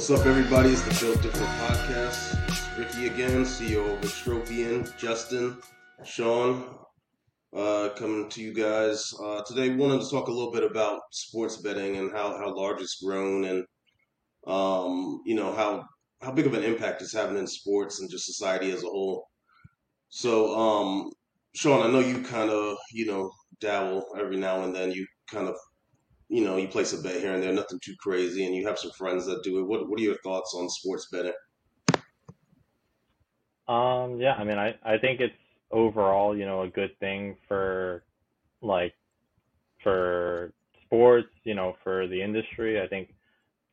What's up, everybody? It's the Built Different Podcast. It's Ricky again, CEO of Extropian, Justin, Sean, uh, coming to you guys. Uh, today, we wanted to talk a little bit about sports betting and how, how large it's grown and, um, you know, how, how big of an impact it's having in sports and just society as a whole. So, um, Sean, I know you kind of, you know, dabble every now and then. You kind of you know, you place a bet here and there, nothing too crazy, and you have some friends that do it. What What are your thoughts on sports betting? Um, yeah, I mean, I, I think it's overall, you know, a good thing for like for sports, you know, for the industry. I think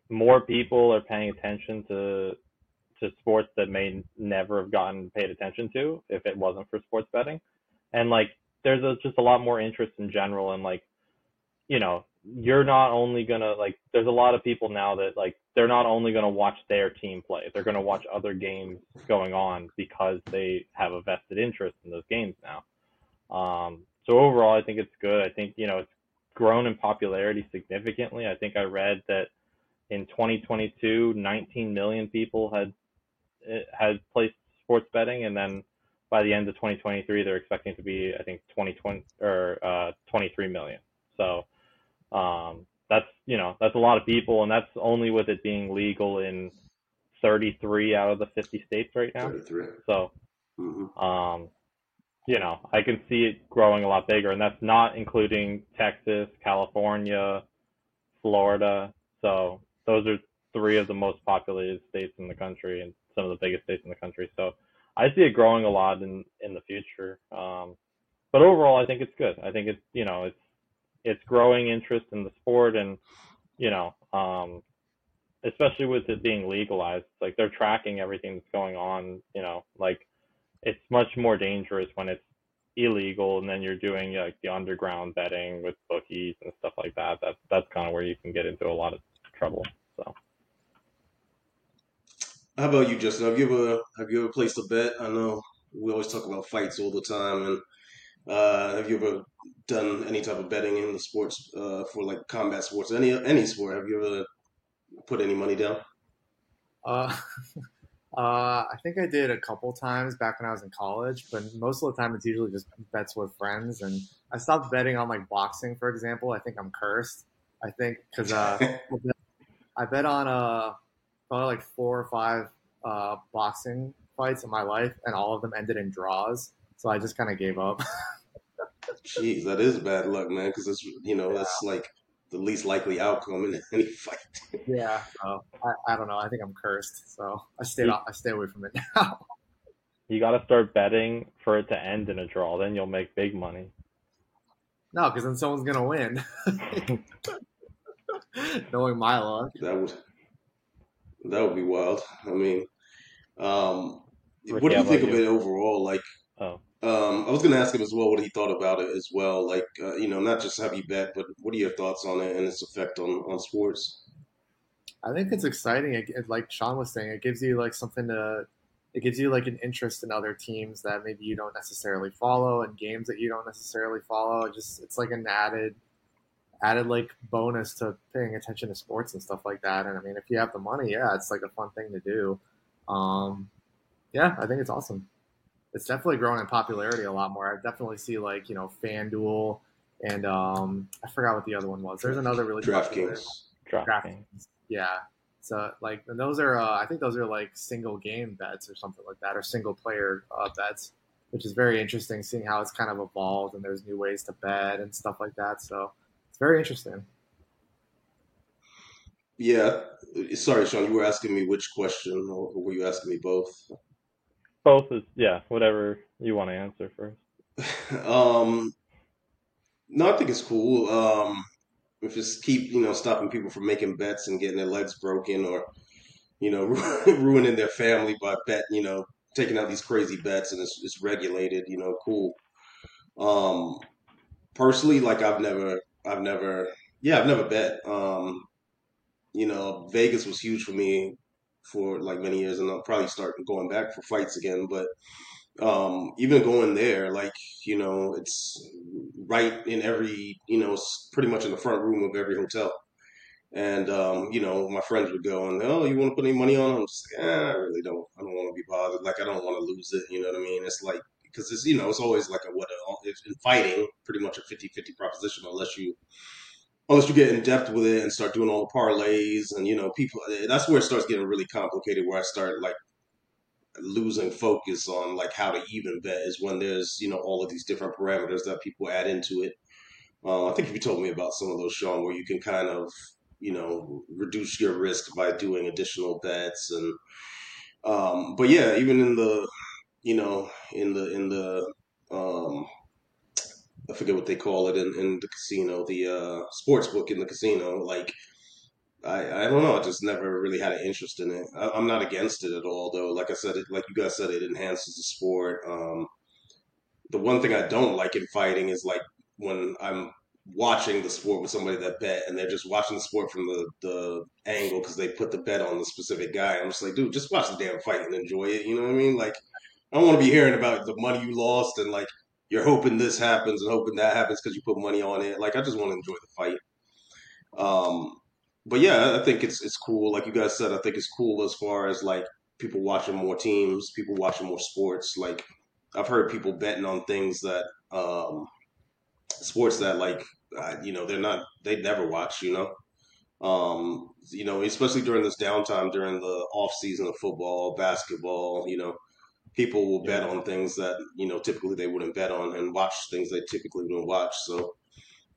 more people are paying attention to to sports that may never have gotten paid attention to if it wasn't for sports betting. And like there's a, just a lot more interest in general and like you know, you're not only gonna like there's a lot of people now that like they're not only gonna watch their team play, they're gonna watch other games going on because they have a vested interest in those games now. Um, so overall, I think it's good. I think you know it's grown in popularity significantly. I think I read that in 2022, 19 million people had eh, had placed sports betting, and then by the end of 2023, they're expecting to be I think 2020 or uh, 23 million. So um, that's you know that's a lot of people, and that's only with it being legal in 33 out of the 50 states right now. 33. So, mm-hmm. um, you know, I can see it growing a lot bigger, and that's not including Texas, California, Florida. So those are three of the most populated states in the country and some of the biggest states in the country. So I see it growing a lot in in the future. Um, but overall, I think it's good. I think it's you know it's it's growing interest in the sport and you know um, especially with it being legalized like they're tracking everything that's going on you know like it's much more dangerous when it's illegal and then you're doing like the underground betting with bookies and stuff like that. That's that's kind of where you can get into a lot of trouble so. How about you justin? Have you ever have you ever placed a bet? I know we always talk about fights all the time and uh, have you ever done any type of betting in the sports uh, for like combat sports, any any sport? Have you ever put any money down? Uh, uh, I think I did a couple times back when I was in college, but most of the time it's usually just bets with friends. And I stopped betting on like boxing, for example. I think I'm cursed. I think because uh, I bet on uh, probably like four or five uh, boxing fights in my life, and all of them ended in draws. So I just kind of gave up. Jeez, that is bad luck, man. Because it's you know yeah. that's like the least likely outcome in any fight. yeah, I, I don't know. I think I'm cursed, so I stay I stay away from it now. You got to start betting for it to end in a draw. Then you'll make big money. No, because then someone's gonna win. Knowing my luck, that would that would be wild. I mean, um, what do you think of it overall? Like, oh. Um, I was going to ask him as well what he thought about it as well. Like, uh, you know, not just have you bet, but what are your thoughts on it and its effect on, on sports? I think it's exciting. It, it, like Sean was saying, it gives you like something to, it gives you like an interest in other teams that maybe you don't necessarily follow and games that you don't necessarily follow. It just, it's like an added, added like bonus to paying attention to sports and stuff like that. And I mean, if you have the money, yeah, it's like a fun thing to do. Um, yeah, I think it's awesome it's definitely grown in popularity a lot more. I definitely see like you know FanDuel and um, I forgot what the other one was. There's another really DraftKings. DraftKings. Yeah. So like, and those are uh, I think those are like single game bets or something like that, or single player uh, bets, which is very interesting. Seeing how it's kind of evolved and there's new ways to bet and stuff like that. So it's very interesting. Yeah. Sorry, Sean. You were asking me which question, or were you asking me both? Both is yeah, whatever you want to answer first. um, no, I think it's cool. Um, if it's keep you know stopping people from making bets and getting their legs broken or you know ruining their family by bet you know taking out these crazy bets and it's, it's regulated you know cool um personally like i've never i've never yeah i've never bet um you know vegas was huge for me for like many years, and I'll probably start going back for fights again. But um, even going there, like you know, it's right in every you know, pretty much in the front room of every hotel. And um, you know, my friends would go and oh, you want to put any money on? I'm just like, eh, I really don't. I don't want to be bothered. Like I don't want to lose it. You know what I mean? It's like because it's you know it's always like a what a, in fighting pretty much a 50-50 proposition unless you unless you get in depth with it and start doing all the parlays and you know people that's where it starts getting really complicated where I start like losing focus on like how to even bet is when there's you know all of these different parameters that people add into it. Uh, I think if you told me about some of those, Sean, where you can kind of you know reduce your risk by doing additional bets and um, but yeah, even in the you know in the in the um, I forget what they call it in, in the casino, the uh, sports book in the casino, like I, I don't know. I just never really had an interest in it. I, am not against it at all, though. Like I said, it, like you guys said, it enhances the sport. Um, the one thing I don't like in fighting is like when I'm watching the sport with somebody that bet and they're just watching the sport from the, the angle because they put the bet on the specific guy. I'm just like, dude, just watch the damn fight and enjoy it. You know what I mean? Like, I don't want to be hearing about the money you lost and like you're hoping this happens and hoping that happens because you put money on it. Like, I just want to enjoy the fight. Um, but yeah, I think it's it's cool. Like you guys said, I think it's cool as far as like people watching more teams, people watching more sports. Like I've heard people betting on things that um, sports that like uh, you know they're not they never watch. You know, um, you know, especially during this downtime during the off season of football, basketball. You know, people will bet on things that you know typically they wouldn't bet on and watch things they typically wouldn't watch. So.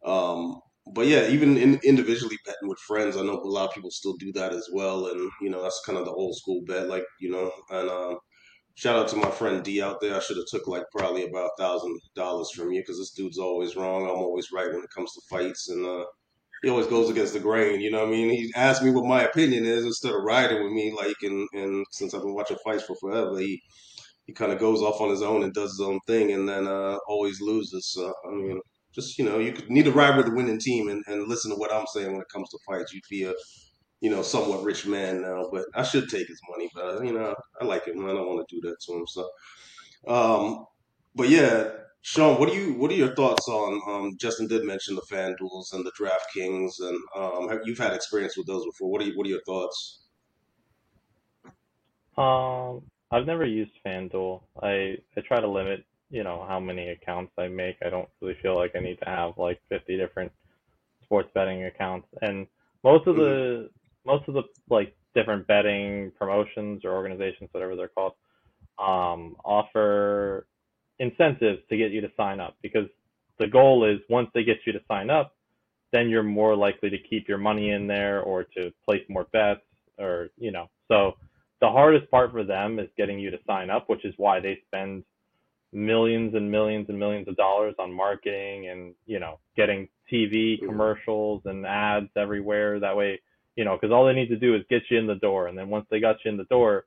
Um, but yeah, even in individually betting with friends, I know a lot of people still do that as well, and you know that's kind of the old school bet, like you know. And um, shout out to my friend D out there. I should have took like probably about a thousand dollars from you because this dude's always wrong. I'm always right when it comes to fights, and uh, he always goes against the grain. You know what I mean? He asked me what my opinion is instead of riding with me, like and and since I've been watching fights for forever, he he kind of goes off on his own and does his own thing, and then uh, always loses. So I mean just you know, you need to ride with the winning team and, and listen to what I'm saying when it comes to fights. You'd be a you know somewhat rich man now, but I should take his money. But you know, I like him. I don't want to do that to him. So, um, but yeah, Sean, what do you what are your thoughts on? Um, Justin did mention the FanDuels and the DraftKings, and um, have, you've had experience with those before. What are you, what are your thoughts? Um, I've never used FanDuel. I I try to limit you know how many accounts I make. I don't really feel like I need to have like 50 different sports betting accounts. And most of the mm-hmm. most of the like different betting promotions or organizations, whatever they're called, um, offer incentives to get you to sign up because the goal is once they get you to sign up, then you're more likely to keep your money in there or to place more bets or you know. So the hardest part for them is getting you to sign up, which is why they spend millions and millions and millions of dollars on marketing and you know getting TV mm-hmm. commercials and ads everywhere. That way, you know, because all they need to do is get you in the door, and then once they got you in the door,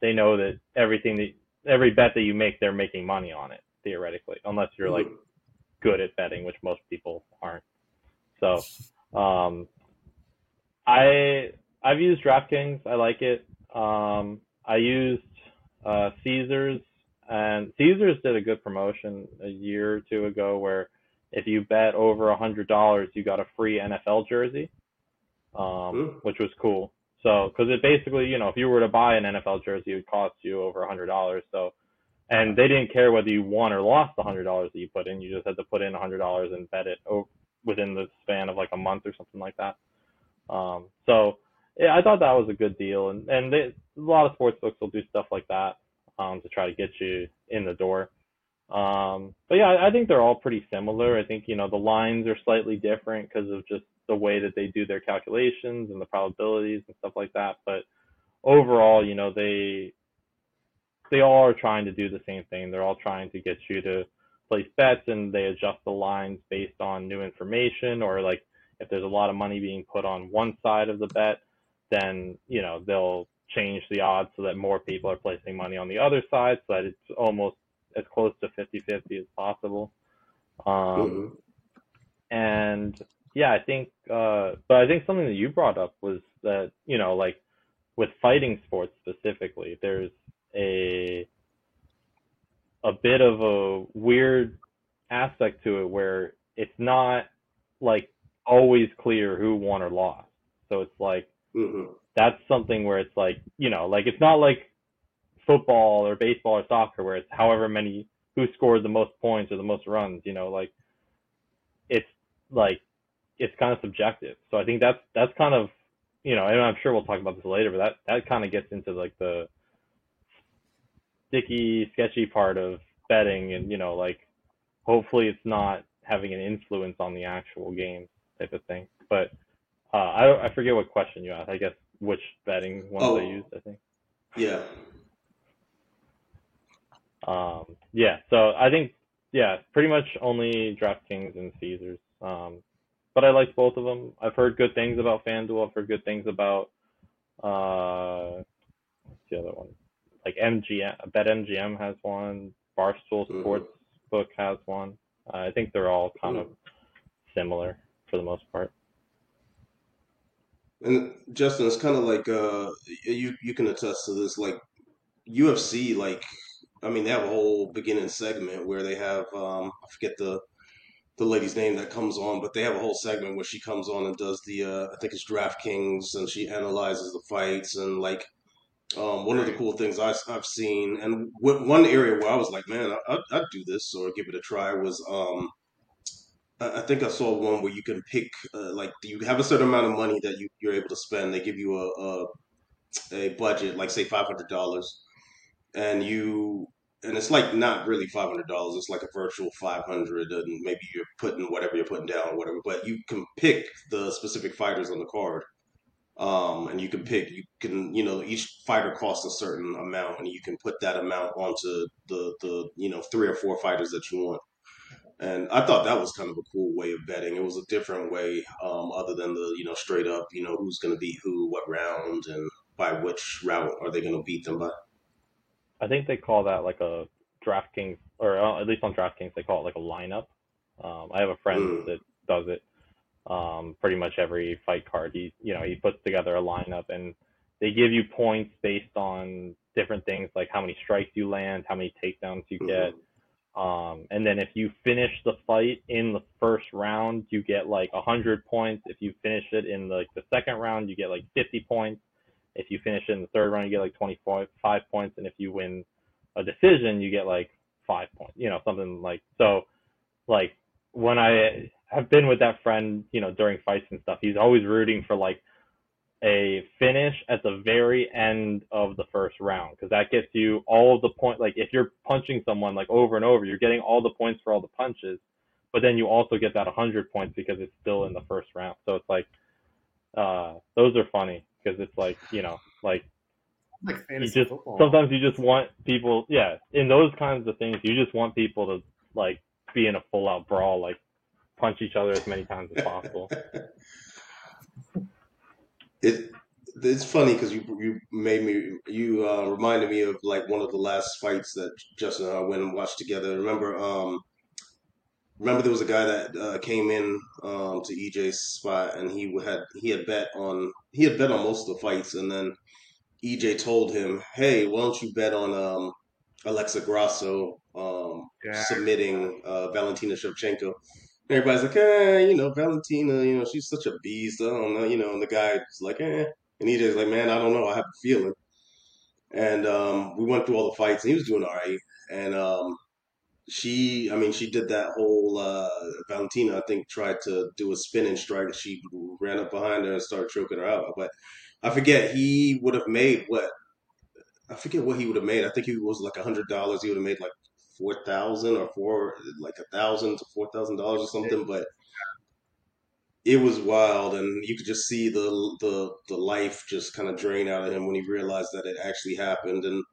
they know that everything that every bet that you make, they're making money on it theoretically, unless you're like mm-hmm. good at betting, which most people aren't. So, um, I I've used DraftKings. I like it. Um, I used uh, Caesars and Caesars did a good promotion a year or two ago where if you bet over a hundred dollars, you got a free NFL jersey, um, which was cool. So, because it basically, you know, if you were to buy an NFL jersey, it would cost you over a hundred dollars. So, and they didn't care whether you won or lost the hundred dollars that you put in. You just had to put in a hundred dollars and bet it over, within the span of like a month or something like that. Um, so, yeah, I thought that was a good deal, and and they, a lot of sports books will do stuff like that um, to try to get you in the door. Um, but yeah, I, I think they're all pretty similar. I think you know the lines are slightly different because of just the way that they do their calculations and the probabilities and stuff like that. But overall, you know they they all are trying to do the same thing. They're all trying to get you to place bets and they adjust the lines based on new information or like if there's a lot of money being put on one side of the bet, then you know they'll change the odds so that more people are placing money on the other side so that it's almost as close to 50-50 as possible. Um, mm-hmm. And yeah, I think, uh, but I think something that you brought up was that, you know, like with fighting sports specifically, there's a, a bit of a weird aspect to it where it's not like always clear who won or lost. So it's like hmm that's something where it's like you know like it's not like football or baseball or soccer where it's however many who scored the most points or the most runs. You know, like it's like it's kind of subjective. So I think that's that's kind of you know, and I'm sure we'll talk about this later, but that that kind of gets into like the sticky, sketchy part of betting, and you know, like hopefully it's not having an influence on the actual game type of thing. But uh, I don't, I forget what question you asked. I guess which betting ones Oh. I used. I think. Yeah. Um, yeah, so I think, yeah, pretty much only DraftKings and Caesars. Um, but I liked both of them. I've heard good things about FanDuel. I've heard good things about, uh, what's the other one? Like MGM, BetMGM has one. Barstool Mhm. Sportsbook has one. Uh, I think they're all kind of similar for the most part. And Justin, it's kind of like uh, you you can attest to this. Like UFC, like I mean, they have a whole beginning segment where they have um, I forget the the lady's name that comes on, but they have a whole segment where she comes on and does the uh, I think it's DraftKings, and she analyzes the fights and like um, one of the cool things I, I've seen, and w- one area where I was like, man, I, I'd, I'd do this or give it a try was um, I think I saw one where you can pick, uh, like, you have a certain amount of money that you, you're able to spend. They give you a, a, a budget, like, say, $500. And you, and it's like not really $500. It's like a virtual 500 and maybe you're putting whatever you're putting down or whatever. But you can pick the specific fighters on the card. Um, and you can pick, you can, you know, each fighter costs a certain amount and you can put that amount onto the, the, you know, three or four fighters that you want. And I thought that was kind of a cool way of betting. It was a different way, um, other than the you know straight up, you know who's going to beat who, what round, and by which route are they going to beat them by. I think they call that like a DraftKings, or uh, at least on DraftKings, they call it like a lineup. Um, I have a friend Mm. that does it. Um, pretty much every fight card, he you know he puts together a lineup, and they give you points based on different things like how many strikes you land, how many takedowns you get, um, and then if you finish the fight in the first round, you get like a hundred points. If you finish it in like the second round, you get like fifty points. If you finish it in the third round, you get like twenty five points, and if you win a decision, you get like five points. You know, something like so. Like when I have been with that friend, you know, during fights and stuff, he's always rooting for like a finish at the very end of the first round because that gets you all of the point. Like if you're punching someone like over and over, you're getting all the points for all the punches, but then you also get that 100 points because it's still in the first round. So it's like uh, those are funny because it's like you know like Like you just football. sometimes you just want people yeah in those kinds of things you just want people to like be in a full out brawl like punch each other as many times as possible It it's funny because you you made me you uh, reminded me of like one of the last fights that Justin and I went and watched together. Remember, um, remember there was a guy that uh, came in um, to EJ's spot and he had he had bet on he had bet on most of the fights and then EJ told him, "Hey, why don't you bet on um, Alexa Grasso um, Yeah. submitting uh, Valentina Shevchenko?" Everybody's like, "Eh, you know, Valentina, you know, she's such a beast. I don't know, you know." And the guy's like, "Eh," and EJ's like, "Man, I don't know. I have a feeling." And um, we went through all the fights, and he was doing all right. And um, she, I mean, she did that whole uh, Valentina. I think tried to do a spinning strike, and she ran up behind her and started choking her out. But I forget he would have made what I forget what he would have made. I think he was like a hundred dollars. He would have made like four thousand or four like a thousand to four thousand dollars or something. But it was wild, and you could just see the the the life just kind of drain out of him when he realized that it actually happened. And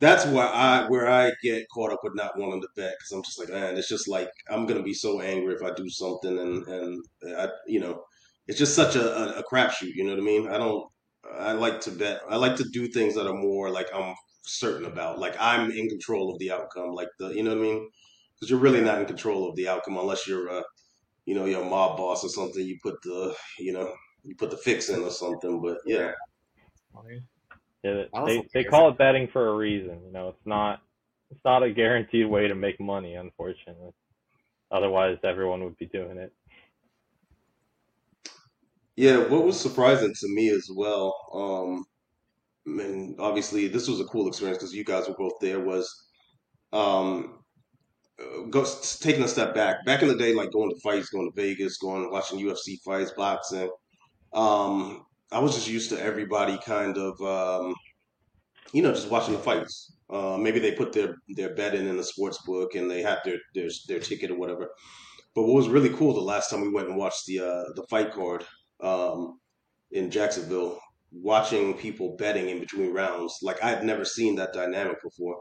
that's why I where I get caught up with not wanting to bet because I'm just like, man, it's just like I'm gonna be so angry if I do something, and and I you know, it's just such a a, a crapshoot. You know what I mean? I don't. I like to bet. I like to do things that are more like I'm certain about. Like I'm in control of the outcome. Like the, you know what I mean? Because you're really not in control of the outcome unless you're, uh, you know, you're a mob boss or something. You put the, you know, you put the fix in or something. But yeah, yeah, they they call it betting for a reason you know it's not it's not a guaranteed way to make money unfortunately otherwise everyone would be doing it Yeah, what was surprising to me as well, um, and obviously this was a cool experience because you guys were both there, was um, uh, go, taking a step back. Back in the day, like going to fights, going to Vegas, going watching UFC fights, boxing. Um, I was just used to everybody kind of, um, you know, just watching the fights. Uh, maybe they put their their bet in in the sports book and they had their their their ticket or whatever. But what was really cool the last time we went and watched the uh, the fight card um, in Jacksonville, watching people betting in between rounds, like I had never seen that dynamic before.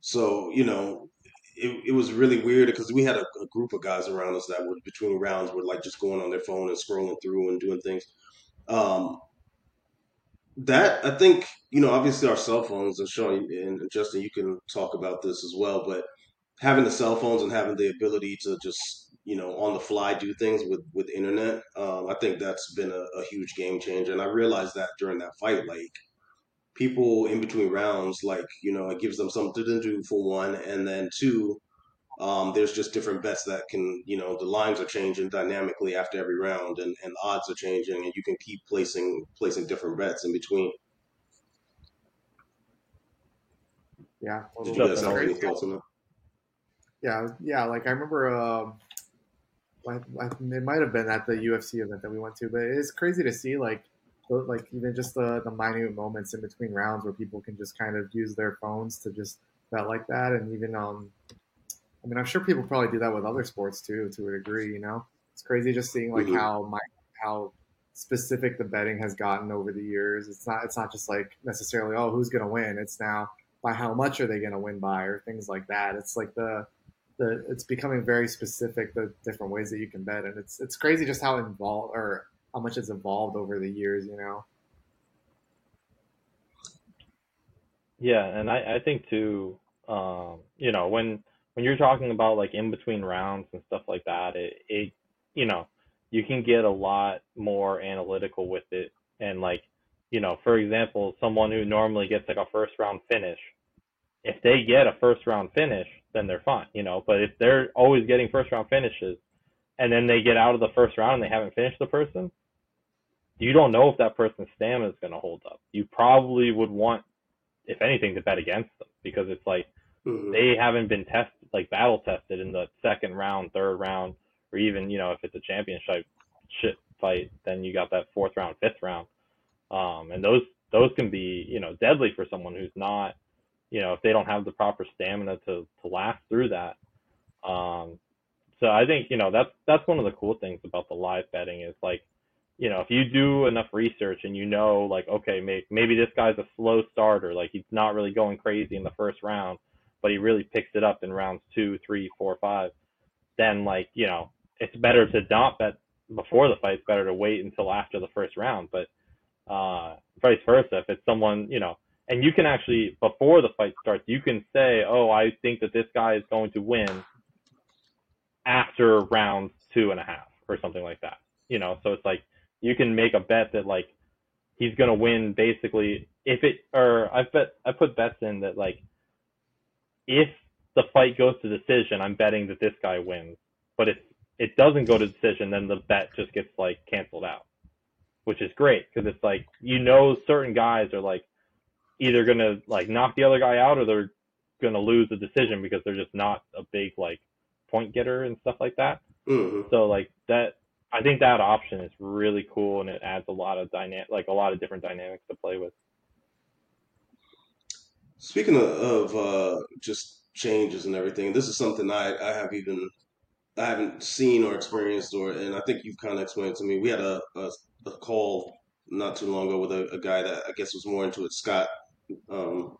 So you know, it, it was really weird because we had a, a group of guys around us that were between rounds were like just going on their phone and scrolling through and doing things. Um, that I think you know, obviously our cell phones and Sean and Justin, you can talk about this as well, but having the cell phones and having the ability to just you know on the fly do things with with internet, um, I think that's been a, a huge game changer. And I realized that during that fight, like people in between rounds, like you know, it gives them something to do for one, and then two, um, there's just different bets that can, you know, the lines are changing dynamically after every round, and, and odds are changing, and you can keep placing placing different bets in between. Yeah, Did you guys have any thoughts on that? Yeah, yeah. Like I remember, um, I, I, it might have been at the UFC event that we went to, but it's crazy to see like, like even just the the minute moments in between rounds where people can just kind of use their phones to just bet like that, and even um, I mean, I'm sure people probably do that with other sports too, to a degree. You know, it's crazy just seeing like hmm how my how specific the betting has gotten over the years. It's not it's not just like necessarily oh who's gonna win. It's now by how much are they gonna win by or things like that. It's like the the it's becoming very specific the different ways that you can bet, and it's it's crazy just how involved or how much it's evolved over the years. You know. Yeah, and I, I think too, um, you know, when when you're talking about like in between rounds and stuff like that, it, it you know, you can get a lot more analytical with it. And like, you know, for example, someone who normally gets like a first round finish, if they get a first round finish, then they're fine, you know. But if they're always getting first round finishes and then they get out of the first round and they haven't finished the person, you don't know if that person's stamina is going to hold up. You probably would want if anything, to bet against them because it's like hmm they haven't been tested, like battle tested in the second round, third round, or even you know if it's a championship shit fight, then you got that fourth round, fifth round, um, and those those can be you know deadly for someone who's not you know if they don't have the proper stamina to to last through that. Um, so I think you know that's that's one of the cool things about the live betting is like you know, if you do enough research and you know, like, okay, maybe, maybe this guy's a slow starter, like he's not really going crazy in the first round, but he really picks it up in rounds two, three, four, five, then like, you know, it's better to not bet before the fight. It's better to wait until after the first round. But uh, vice versa, if it's someone, you know, and you can actually before the fight starts, you can say, oh, I think that this guy is going to win after rounds two and a half or something like that. You know, so it's like you can make a bet that like he's gonna win basically if it or I bet I put bets in that like if the fight goes to decision, I'm betting that this guy wins. But if it doesn't go to decision, then the bet just gets like canceled out, which is great because it's like you know certain guys are like either gonna like knock the other guy out or they're gonna lose the decision because they're just not a big like point getter and stuff like that. hmm So like that, I think that option is really cool and it adds a lot of dynamic, like a lot of different dynamics to play with. Speaking of, of uh, just changes and everything, this is something I, I have even I haven't seen or experienced, or and I think you've kind of explained to me. We had a, a, a call not too long ago with a, a guy that I guess was more into it, Scott, um,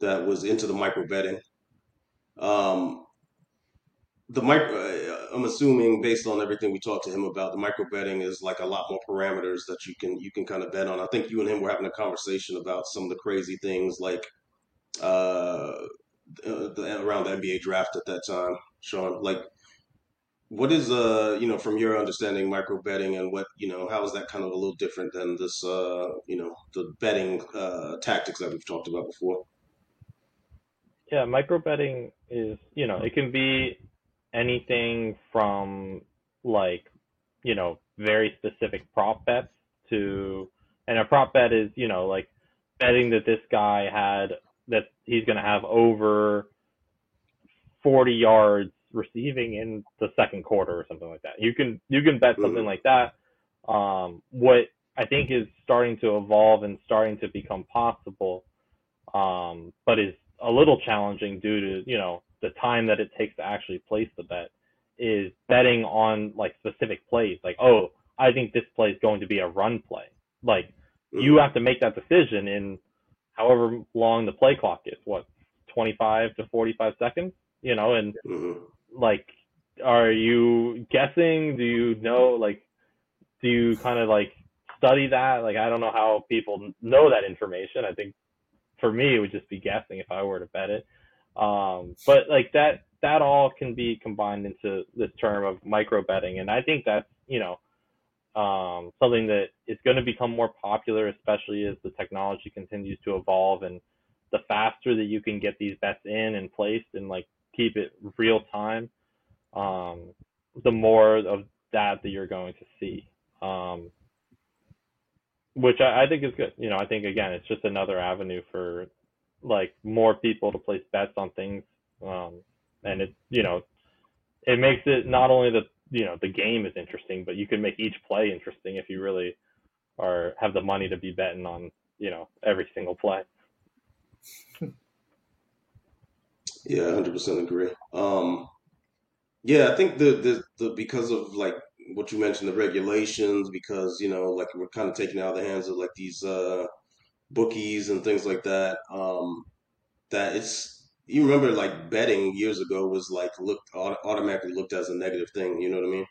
that was into the micro betting. Um, the micro, uh, I'm assuming based on everything we talked to him about, the micro betting is like a lot more parameters that you can you can kind of bet on. I think you and him were having a conversation about some of the crazy things like uh, uh, the, around the NBA draft at that time, Sean. Like, what is uh, you know, from your understanding, micro betting, and what you know, how is that kind of a little different than this, uh, you know, the betting uh, tactics that we've talked about before? Yeah, micro betting is, you know, it can be anything from like you know, very specific prop bets to, and a prop bet is, you know, like betting that this guy had, that he's going to have over 40 yards receiving in the second quarter or something like that. You can, you can bet something Mhm. like that. Um, what I think is starting to evolve and starting to become possible, um, but is a little challenging due to, you know, the time that it takes to actually place the bet is betting on like specific plays. Like, oh, I think this play is going to be a run play. Like, you have to make that decision in however long the play clock is. What, 25 to 45 seconds? You know, and Mhm. Like, are you guessing? Do you know? Like, do you kind of like study that? Like, I don't know how people know that information. I think for me, it would just be guessing if I were to bet it. Um, but like that, that all can be combined into this term of micro betting, and I think that's you know um, something that is going to become more popular, especially as the technology continues to evolve and the faster that you can get these bets in and placed and like keep it real time, um, the more of that that you're going to see. Um, which I, I think is good. You know, I think again, it's just another avenue for like more people to place bets on things. Um, and it, you know, it makes it not only the, you know, the game is interesting, but you can make each play interesting if you really are have the money to be betting on, you know, every single play. Yeah, hundred percent agree. Um, yeah, I think the, the the because of like what you mentioned, the regulations, because you know, like we're kind of taking out of the hands of like these uh bookies and things like that. Um, that it's you remember like betting years ago was like looked au- automatically looked as a negative thing. You know what I mean?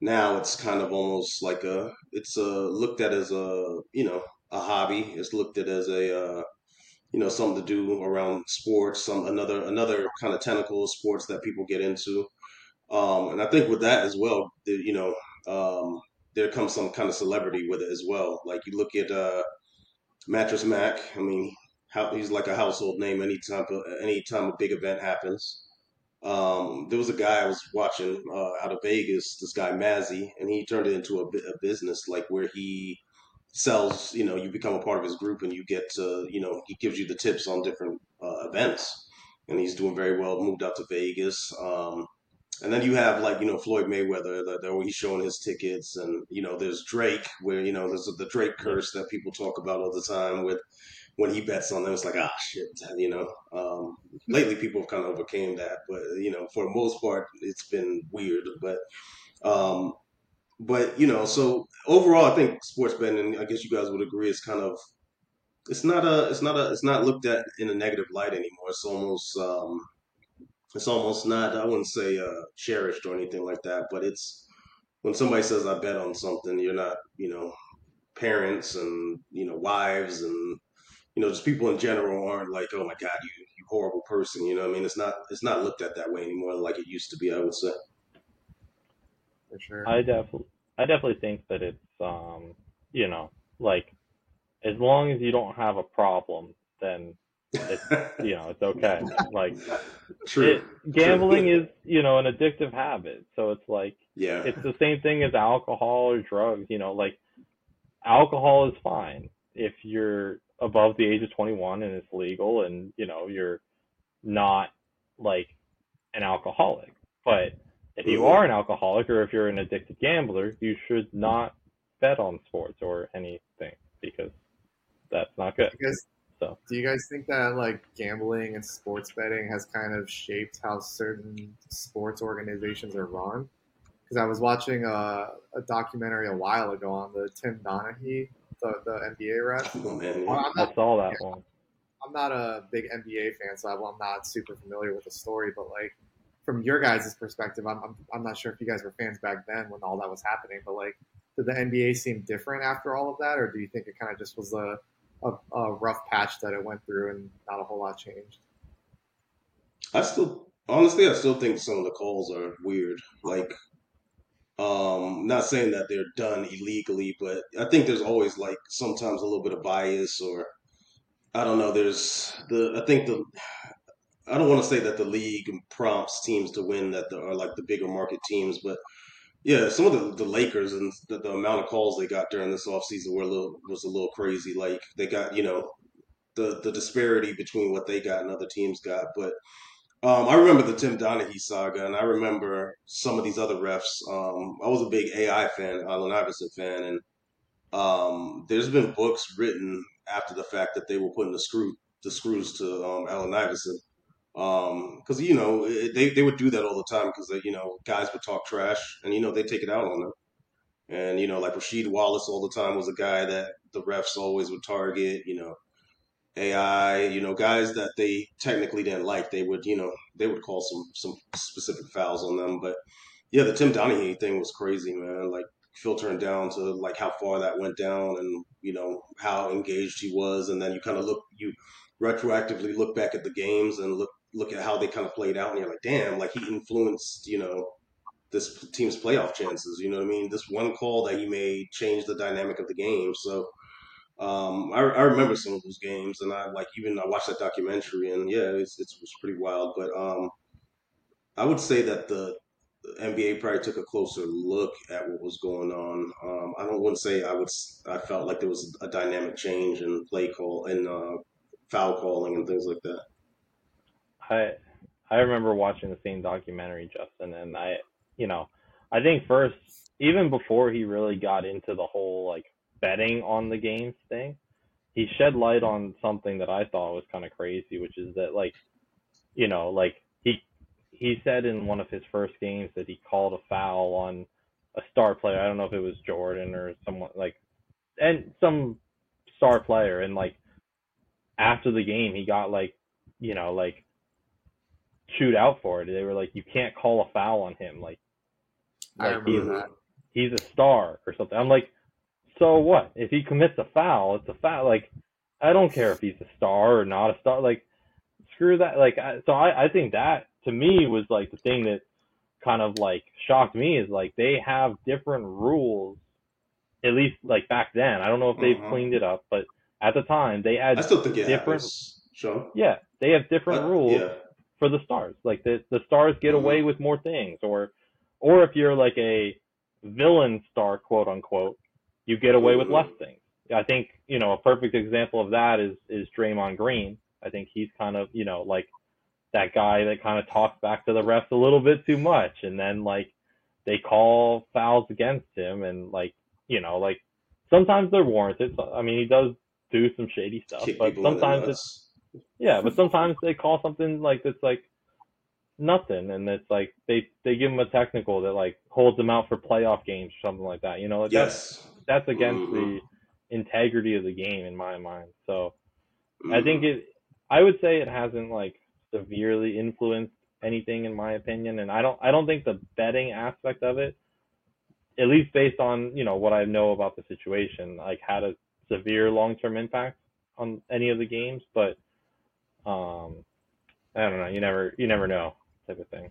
Now it's kind of almost like a it's uh looked at as a you know a hobby. It's looked at as a uh, you know something to do around sports. Some another another kind of tentacle of sports that people get into. Um, and I think with that as well, the, you know, um, there comes some kind of celebrity with it as well. Like you look at uh, Mattress Mac. I mean, how, he's like a household name anytime anytime a big event happens. Um, there was a guy I was watching uh, out of Vegas, this guy Mazzy, and he turned it into a, a business like where he sells. You know, you become a part of his group, and you get to, you know, he gives you the tips on different uh, events, and he's doing very well. Moved out to Vegas. Um, and then you have like you know Floyd Mayweather, that where he's showing his tickets, and you know there's Drake, where you know there's the Drake curse that people talk about all the time with when he bets on them. It's like ah shit, you know. Um, lately, people have kind of overcame that, but you know for the most part, it's been weird. But um, but you know, so overall, I think sports betting, I guess you guys would agree, is kind of it's not a it's not a it's not looked at in a negative light anymore. It's almost um, it's almost not I wouldn't say uh, cherished or anything like that, but it's when somebody says I bet on something, you're not you know parents and you know wives and you know just people in general aren't like oh my god you you horrible person you know I mean it's not it's not looked at that way anymore like it used to be I would say for sure. I definitely, I definitely think that it's, um, you know, like as long as you don't have a problem, then it's, you know, it's okay. Like true it, gambling is, you know, an addictive habit. So it's like, yeah it's the same thing as alcohol or drugs, you know, like alcohol is fine if you're above the age of 21 and it's legal and, you know, you're not like an alcoholic. But if you are an alcoholic or if you're an addicted gambler, you should not bet on sports or anything because that's not good. You guys, So do you guys think that like gambling and sports betting has kind of shaped how certain sports organizations are run? Because I was watching a, a documentary a while ago on the Tim Donaghy, the, the NBA ref. oh man Well, yeah. I'm I not, saw that one. I'm not a big NBA fan, so I'm not super familiar with the story. But like from your guys' perspective, I'm, I'm I'm not sure if you guys were fans back then when all that was happening. But like, did the NBA seem different after all of that, or do you think it kind of just was a a, a rough patch that it went through and not a whole lot changed? I still, honestly, I still think some of the calls are weird. Like, um, not saying that they're done illegally, but I think there's always like sometimes a little bit of bias, or I don't know. There's the, I think the, I don't want to say that the league prompts teams to win that are like the bigger market teams, but Yeah, some of the, the Lakers and the, the amount of calls they got during this offseason were a little was a little crazy. Like they got you know the the disparity between what they got and other teams got. But um, I remember the Tim Donaghy saga, and I remember some of these other refs. Um, I was a big AI fan, Allen Iverson fan, and um, there's been books written after the fact that they were putting the screw the screws to um, Allen Iverson Um, because you know they they would do that all the time because you know guys would talk trash and you know they take it out on them. And you know, like Rasheed Wallace all the time was a guy that the refs always would target. You know, AI, you know, guys that they technically didn't like, they would, you know, they would call some some specific fouls on them. But yeah, the Tim Donaghy thing was crazy, man. Like filtering down to like how far that went down and you know how engaged he was, and then you kind of look you retroactively look back at the games and look look at how they kind of played out, and you're like, damn, like he influenced, you know, this team's playoff chances. You know what I mean? This one call that he made changed the dynamic of the game. So um, I, I remember some of those games, and I like even I watched that documentary, and yeah, it's it's, pretty wild. But um, I would say that the, the NBA probably took a closer look at what was going on. Um, I don't want to say I would I felt like there was a dynamic change in play call and uh, foul calling and things like that. I I remember watching the same documentary, Justin, and I, you know, I think first, even before he really got into the whole like betting on the games thing, he shed light on something that I thought was kind of crazy, which is that like, you know, like he he said in one of his first games that he called a foul on a star player. I don't know if it was Jordan or someone like, and some star player, and like after the game he got like, you know, like shoot out for it. They were like, you can't call a foul on him. Like, I like he's, that. he's a star or something. I'm like, so what? If he commits a foul, it's a foul. Like, I don't care if he's a star or not a star. Like, screw that. Like, I, so I, I think that to me was like the thing that kind of like shocked me is like they have different rules, at least like back then. I don't know if they've Uh-huh. cleaned it up, but at the time they had I still think it different. Sean. Yeah, they have different Uh, rules yeah. For the stars. Like the the stars get Mhm. away with more things, or or if you're like a villain star, quote unquote, you get away with less things. I think you know a perfect example of that is is Draymond Green. I think he's kind of you know like that guy that kind of talks back to the refs a little bit too much, and then like they call fouls against him, and like you know like sometimes they're warranted. So, I mean he does do some shady stuff, Kick but people in the sometimes it's. Yeah, but sometimes they call something like that's like nothing, and it's like they they give them a technical that like holds them out for playoff games or something like that. You know, like that's yes. that's against Mhm. the integrity of the game in my mind. So I Mhm. think it. I would say it hasn't like severely influenced anything in my opinion, and I don't I don't think the betting aspect of it, at least based on you know what I know about the situation, like had a severe long term impact on any of the games, but um, I don't know. You never you never know type of thing.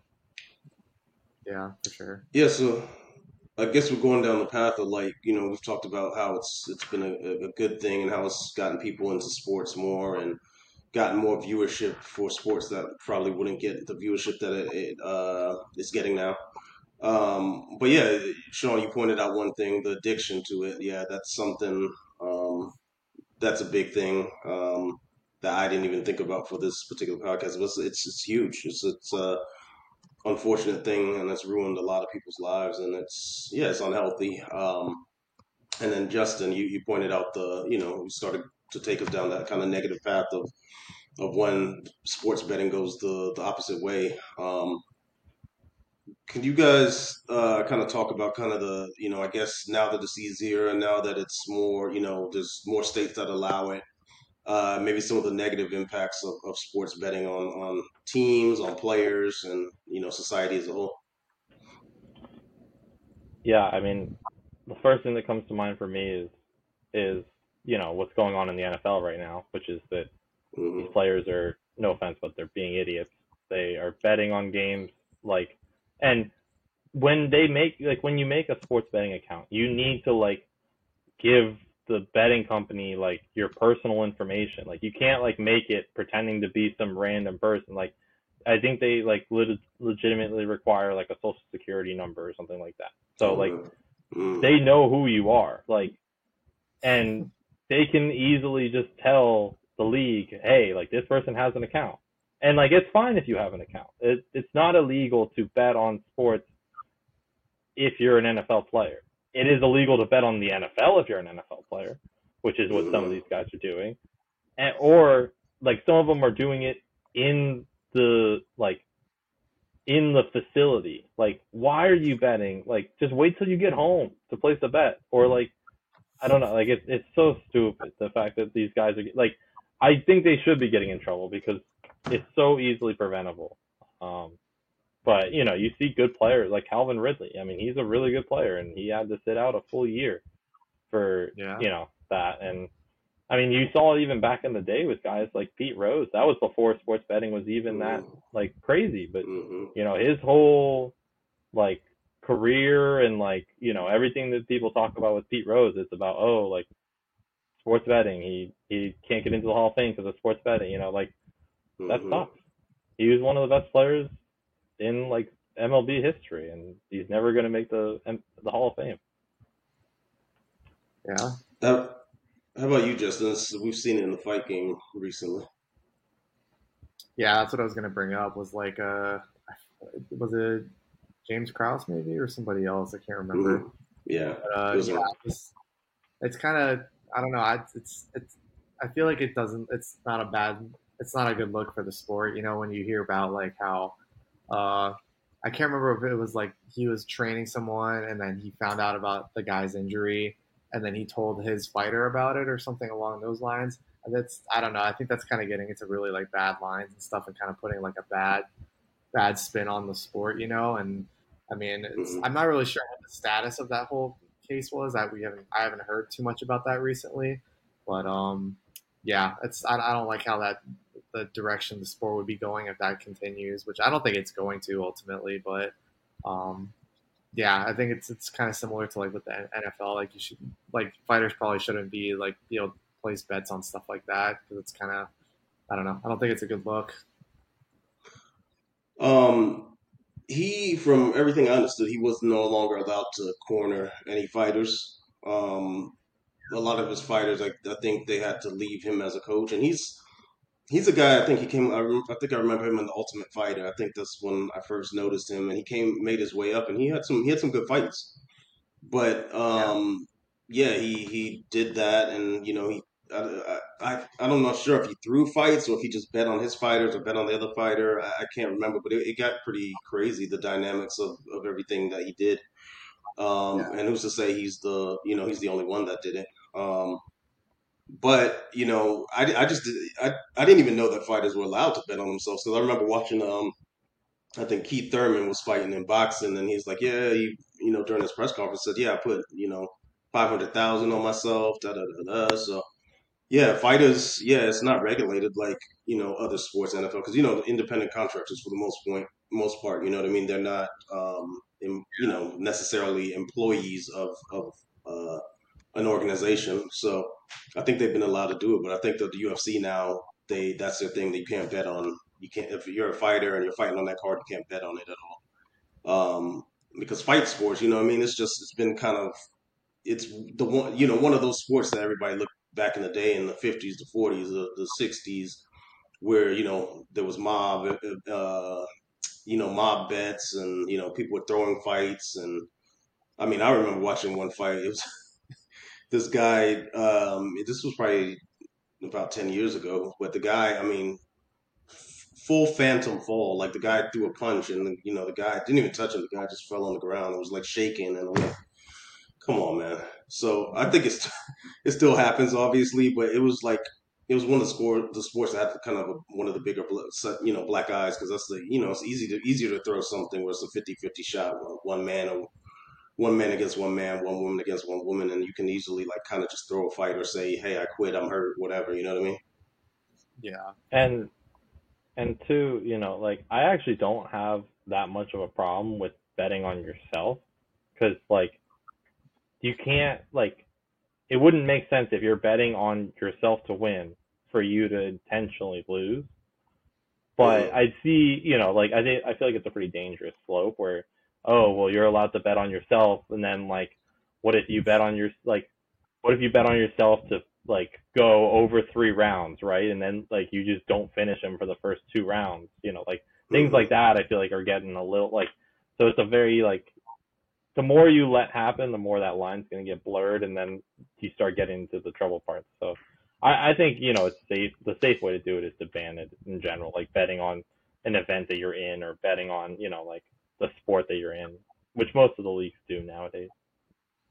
Yeah, for sure. Yeah, so I guess we're going down the path of like, you know, we've talked about how it's it's been a, a good thing and how it's gotten people into sports more and gotten more viewership for sports that probably wouldn't get the viewership that it, it uh, is getting now. Um, but yeah, Sean, you pointed out one thing, the addiction to it. Yeah, that's something um, that's a big thing um, that I didn't even think about for this particular podcast. It's it's, it's huge. It's it's uh, unfortunate thing and it's ruined a lot of people's lives and it's yeah it's unhealthy um and then justin you, you pointed out the you know you started to take us down that kind of negative path of of when sports betting goes the the opposite way um can you guys uh kind of talk about kind of the you know i guess now that it's easier and now that it's more you know there's more states that allow it uh, maybe some of the negative impacts of, of sports betting on, on teams, on players, and you know society as a whole. Yeah, I mean, the first thing that comes to mind for me is is you know what's going on in the NFL right now, which is that hmm these players are no offense, but they're being idiots. They are betting on games like, and when they make like when you make a sports betting account, you need to like give the betting company like your personal information. Like you can't like make it pretending to be some random person. Like I think they like legitimately require like a social security number or something like that. So like Mm. they know who you are, like, and they can easily just tell the league, hey, like this person has an account, and like it's fine if you have an account. It, it's not illegal to bet on sports if you're an NFL player. It is illegal to bet on the NFL if you're an NFL player, which is what some of these guys are doing, and or like some of them are doing it in the like in the facility. Like, why are you betting? Like, just wait till you get home to place a bet, or like, I don't know. Like, it's it's so stupid the fact that these guys are like, I think they should be getting in trouble because it's so easily preventable. Um, but you know, you see good players like Calvin Ridley. I mean, he's a really good player, and he had to sit out a full year for Yeah. you know that. And I mean, you saw it even back in the day with guys like Pete Rose. That was before sports betting was even that like crazy. But hmm you know, his whole like career and like you know everything that people talk about with Pete Rose, it's about oh like sports betting. He he can't get into the Hall of Fame because of sports betting. You know, like that Mhm. sucks. He was one of the best players in like MLB history, and he's never going to make the the Hall of Fame. Yeah. How, how about you, Justin? We've seen it in the fight game recently. Yeah, that's what I was gonna bring up. Was like, uh, was it James Krause maybe or somebody else? I can't remember. Mhm. Yeah. But, uh, Those yeah, are- it's, it's kind of I don't know. I, it's it's I feel like it doesn't. It's not a bad. It's not a good look for the sport. You know, when you hear about like how, uh, I can't remember if it was like he was training someone and then he found out about the guy's injury and then he told his fighter about it or something along those lines. And that's I don't know. I think that's kind of getting into really like bad lines and stuff and kind of putting like a bad bad spin on the sport. You know, and I mean, it's, Mhm. I'm not really sure what the status of that whole case was. I we haven't I haven't heard too much about that recently, but um, yeah, it's I, I don't like how that the direction the sport would be going if that continues, which I don't think it's going to ultimately, but um, yeah, I think it's it's kind of similar to like with the NFL. Like you should like fighters probably shouldn't be like able to place bets on stuff like that because it's kind of I don't know. I don't think it's a good look. Um, he, from everything I understood, he was no longer allowed to corner any fighters. Um, a lot of his fighters, I, I think they had to leave him as a coach, and he's he's a guy. I think he came. I, rem- I think I remember him in the Ultimate Fighter. I think that's when I first noticed him, and he came, made his way up, and he had some he had some good fights. But um, yeah, he he did that, and you know he. I, I, I don't know sure if he threw fights or if he just bet on his fighters or bet on the other fighter. I, I can't remember, but it, it got pretty crazy the dynamics of, of everything that he did. Um, Yeah. And who's to say he's the you know he's the only one that did it? Um, but you know, I, I just I, I didn't even know that fighters were allowed to bet on themselves because I remember watching um I think Keith Thurman was fighting in boxing and he's like yeah he you know during his press conference said yeah I put you know five hundred thousand on myself da da da da. So yeah fighters yeah it's not regulated like you know other sports NFL because you know independent contractors for the most point most part you know what I mean? They're not um you know necessarily employees of of uh, an organization. So I think they've been allowed to do it, but I think that the UFC now they that's their thing. They can't bet on you can't if you're a fighter and you're fighting on that card, you can't bet on it at all. Um, because fight sports, you know, I mean, it's just it's been kind of it's the one you know one of those sports that everybody looked back in the day in the 50s, the 40s, the, the 60s, where you know there was mob, uh, you know, mob bets, and you know people were throwing fights, and I mean, I remember watching one fight. It was this guy. Um, this was probably about 10 years ago, but the guy, I mean, full phantom fall. Like the guy threw a punch, and you know the guy didn't even touch him. The guy just fell on the ground. It was like shaking, and I'm like, come on, man. So I think it's it still happens, obviously, but it was like it was one of the score the sports that had kind of a, one of the bigger you know black eyes because that's the you know it's easy to easier to throw something where it's a 50-50 shot one man or one man against one man one woman against one woman and you can easily like kind of just throw a fight or say hey i quit i'm hurt whatever you know what i mean Yeah. and and two, you know, like I actually don't have that much of a problem with betting on yourself because like you can't like it wouldn't make sense if you're betting on yourself to win for you to intentionally lose. But mm-hmm. I see, you know, like I think I feel like it's a pretty dangerous slope where, oh, well, you're allowed to bet on yourself, and then like, what if you bet on your like, what if you bet on yourself to like go over three rounds, right? And then like you just don't finish them for the first two rounds, you know, like things mm-hmm. like that. I feel like are getting a little like, so it's a very like, the more you let happen, the more that line's gonna get blurred, and then you start getting into the trouble parts. So I, I think you know it's safe. The safe way to do it is to ban it in general, like betting on an event that you're in or betting on you know like the sport that you're in, which most of the leagues do nowadays.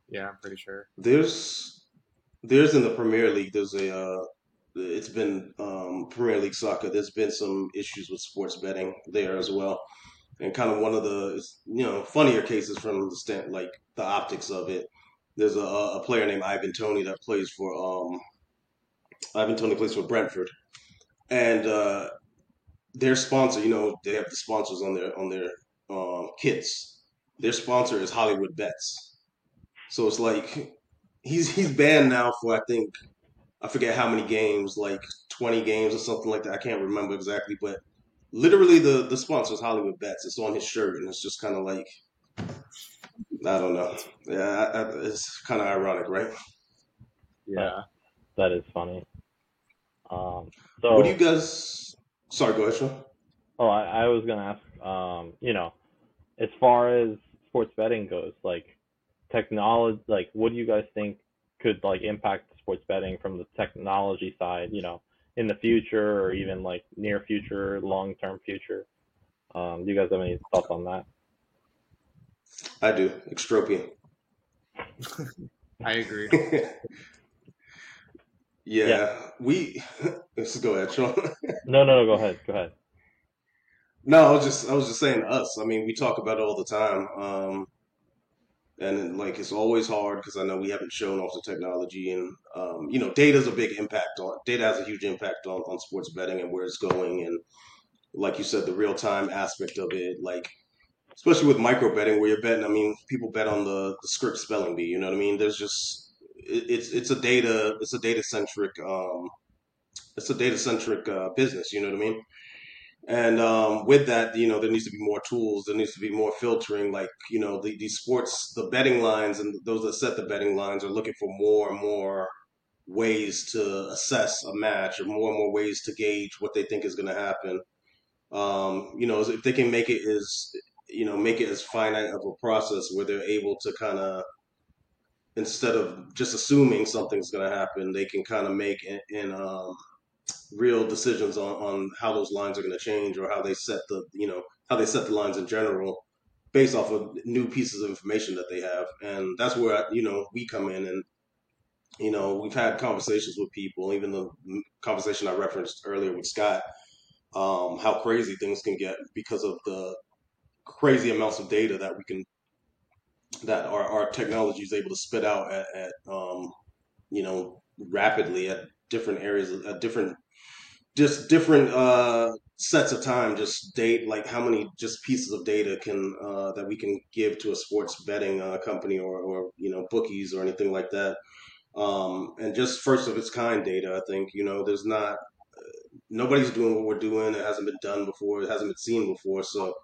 Yeah, I'm pretty sure. There's there's in the Premier League. There's a uh, it's been um, Premier League soccer. There's been some issues with sports betting there as well, and kind of one of the you know funnier cases from the stand like the optics of it. There's a, a player named Ivan Toney that plays for um, Ivan Toney plays for Brentford, and uh, their sponsor, you know, they have the sponsors on their on their uh, kits. Their sponsor is Hollywood Bets, so it's like he's he's banned now for I think I forget how many games, like twenty games or something like that. I can't remember exactly, but literally the the sponsor is Hollywood Bets. It's on his shirt, and it's just kind of like I don't know. Yeah, I, I, it's kind of ironic, right? Yeah. That is funny. Um, so What do you guys? Sorry, go ahead, Sean. Oh, I, I was gonna ask, um, you know, as far as sports betting goes, like technology, like what do you guys think could like impact sports betting from the technology side, you know, in the future or even like near future, long term future? Um, do you guys have any thoughts on that? I do. Extropian. I agree. yeah, Yeah. we. Let's go ahead, Sean. No, no, no, go ahead, go ahead. No, I was just I was just saying us. I mean, we talk about it all the time, um, and like it's always hard because I know we haven't shown off the technology, and um, you know, data's a big impact on data has a huge impact on on sports betting and where it's going, and like you said, the real time aspect of it, like especially with micro betting where you're betting. I mean, people bet on the the Scripps spelling bee. You know what I mean? There's just it, it's it's a data it's a data centric um, it's a data centric uh, business. You know what I mean? And um, with that, you know, there needs to be more tools. There needs to be more filtering. Like, you know, the, these sports, the betting lines, and those that set the betting lines are looking for more and more ways to assess a match, or more and more ways to gauge what they think is going to happen. Um, you know, if they can make it as, you know, make it as finite of a process where they're able to kind of, instead of just assuming something's going to happen, they can kind of make in, in um, real decisions on, on how those lines are going to change or how they set the you know how they set the lines in general based off of new pieces of information that they have. And that's where you know we come in and you know we've had conversations with people even the conversation i referenced earlier with scott um, how crazy things can get because of the crazy amounts of data that we can that our, our technology is able to spit out at, at um, you know rapidly at different areas at different just different uh, sets of time just date like how many just pieces of data can uh, that we can give to a sports betting uh, company or, or you know bookies or anything like that. Um, and just first of its kind data i think you know there's not nobody's doing what we're doing. It hasn't been done before. It hasn't been seen before. So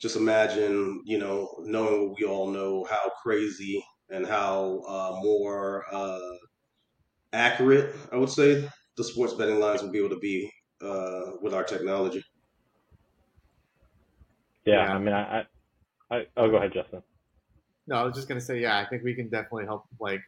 just imagine you know knowing what we all know how crazy and how uh, more uh, accurate i would say the sports betting lines will be able to be uh, with our technology. Yeah, Yeah. I mean, I, I, I, oh, go ahead, Justin. No, I was just gonna say, yeah, I think we can definitely help. Like,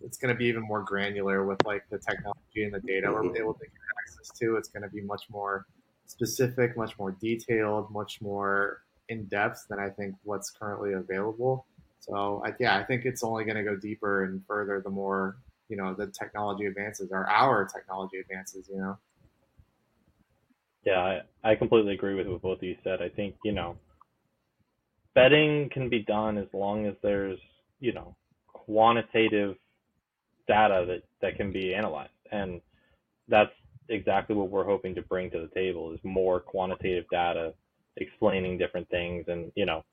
it's gonna be even more granular with like the technology and the data we're Mhm. able to get access to. It's gonna be much more specific, much more detailed, much more in depth than I think what's currently available. So, I, yeah, I think it's only gonna go deeper and further the more you know the technology advances or our technology advances. You know. Yeah, I, I completely agree with what both of you said. I think, you know, betting can be done as long as there's, you know, quantitative data that, that can be analyzed. And that's exactly what we're hoping to bring to the table is more quantitative data explaining different things and, you know,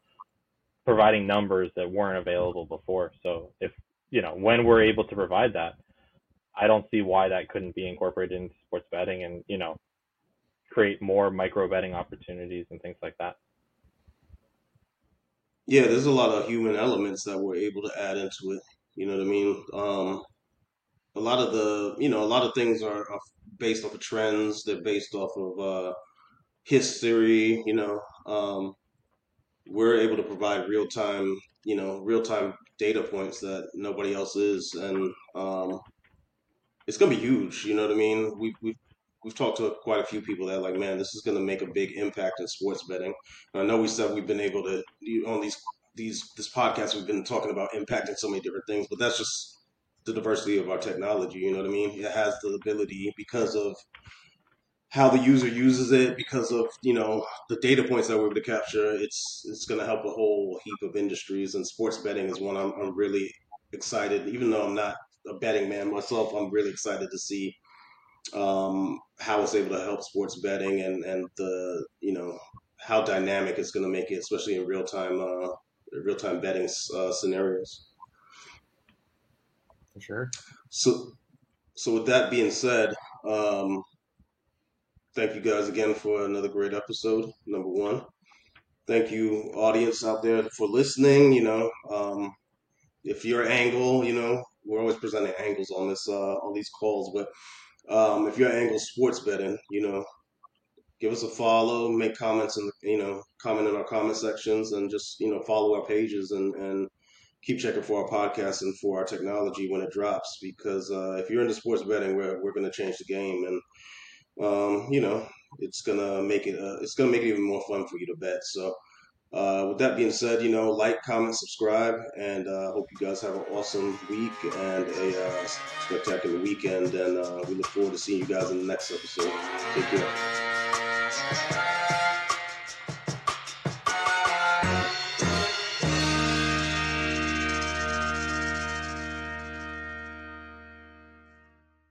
providing numbers that weren't available before. So if, you know, when we're able to provide that, I don't see why that couldn't be incorporated into sports betting and, you know, create more micro betting opportunities and things like that. Yeah, there's a lot of human elements that we're able to add into it. You know what I mean? Um, a lot of the, you know, a lot of things are, are based off of trends. They're based off of uh, history. You know, um, we're able to provide real time, you know, real time data points that nobody else is, and um, it's gonna be huge. You know what I mean? We we we've talked to quite a few people that like, man, this is going to make a big impact in sports betting. And I know we said we've been able to on these these this podcast we've been talking about impacting so many different things, but that's just the diversity of our technology. You know what I mean? It has the ability because of how the user uses it, because of you know the data points that we're able to capture. It's it's going to help a whole heap of industries, and sports betting is one I'm, I'm really excited. Even though I'm not a betting man myself, I'm really excited to see um, how it's able to help sports betting and and the you know how dynamic it's going to make it, especially in real time uh, real time betting uh, scenarios. For sure. So, so with that being said, um, thank you guys again for another great episode. Number one, thank you audience out there for listening. You know, um, if you're angle, you know, we're always presenting angles on this uh, on these calls, but um, if you're Angle Sports Betting, you know, give us a follow, make comments, and you know, comment in our comment sections, and just you know, follow our pages and and keep checking for our podcast and for our technology when it drops. Because uh, if you're into sports betting, we're we're going to change the game, and um, you know, it's gonna make it uh, it's gonna make it even more fun for you to bet. So. Uh, with that being said, you know, like, comment, subscribe, and uh, hope you guys have an awesome week and a uh, spectacular weekend. And uh, we look forward to seeing you guys in the next episode. Take care.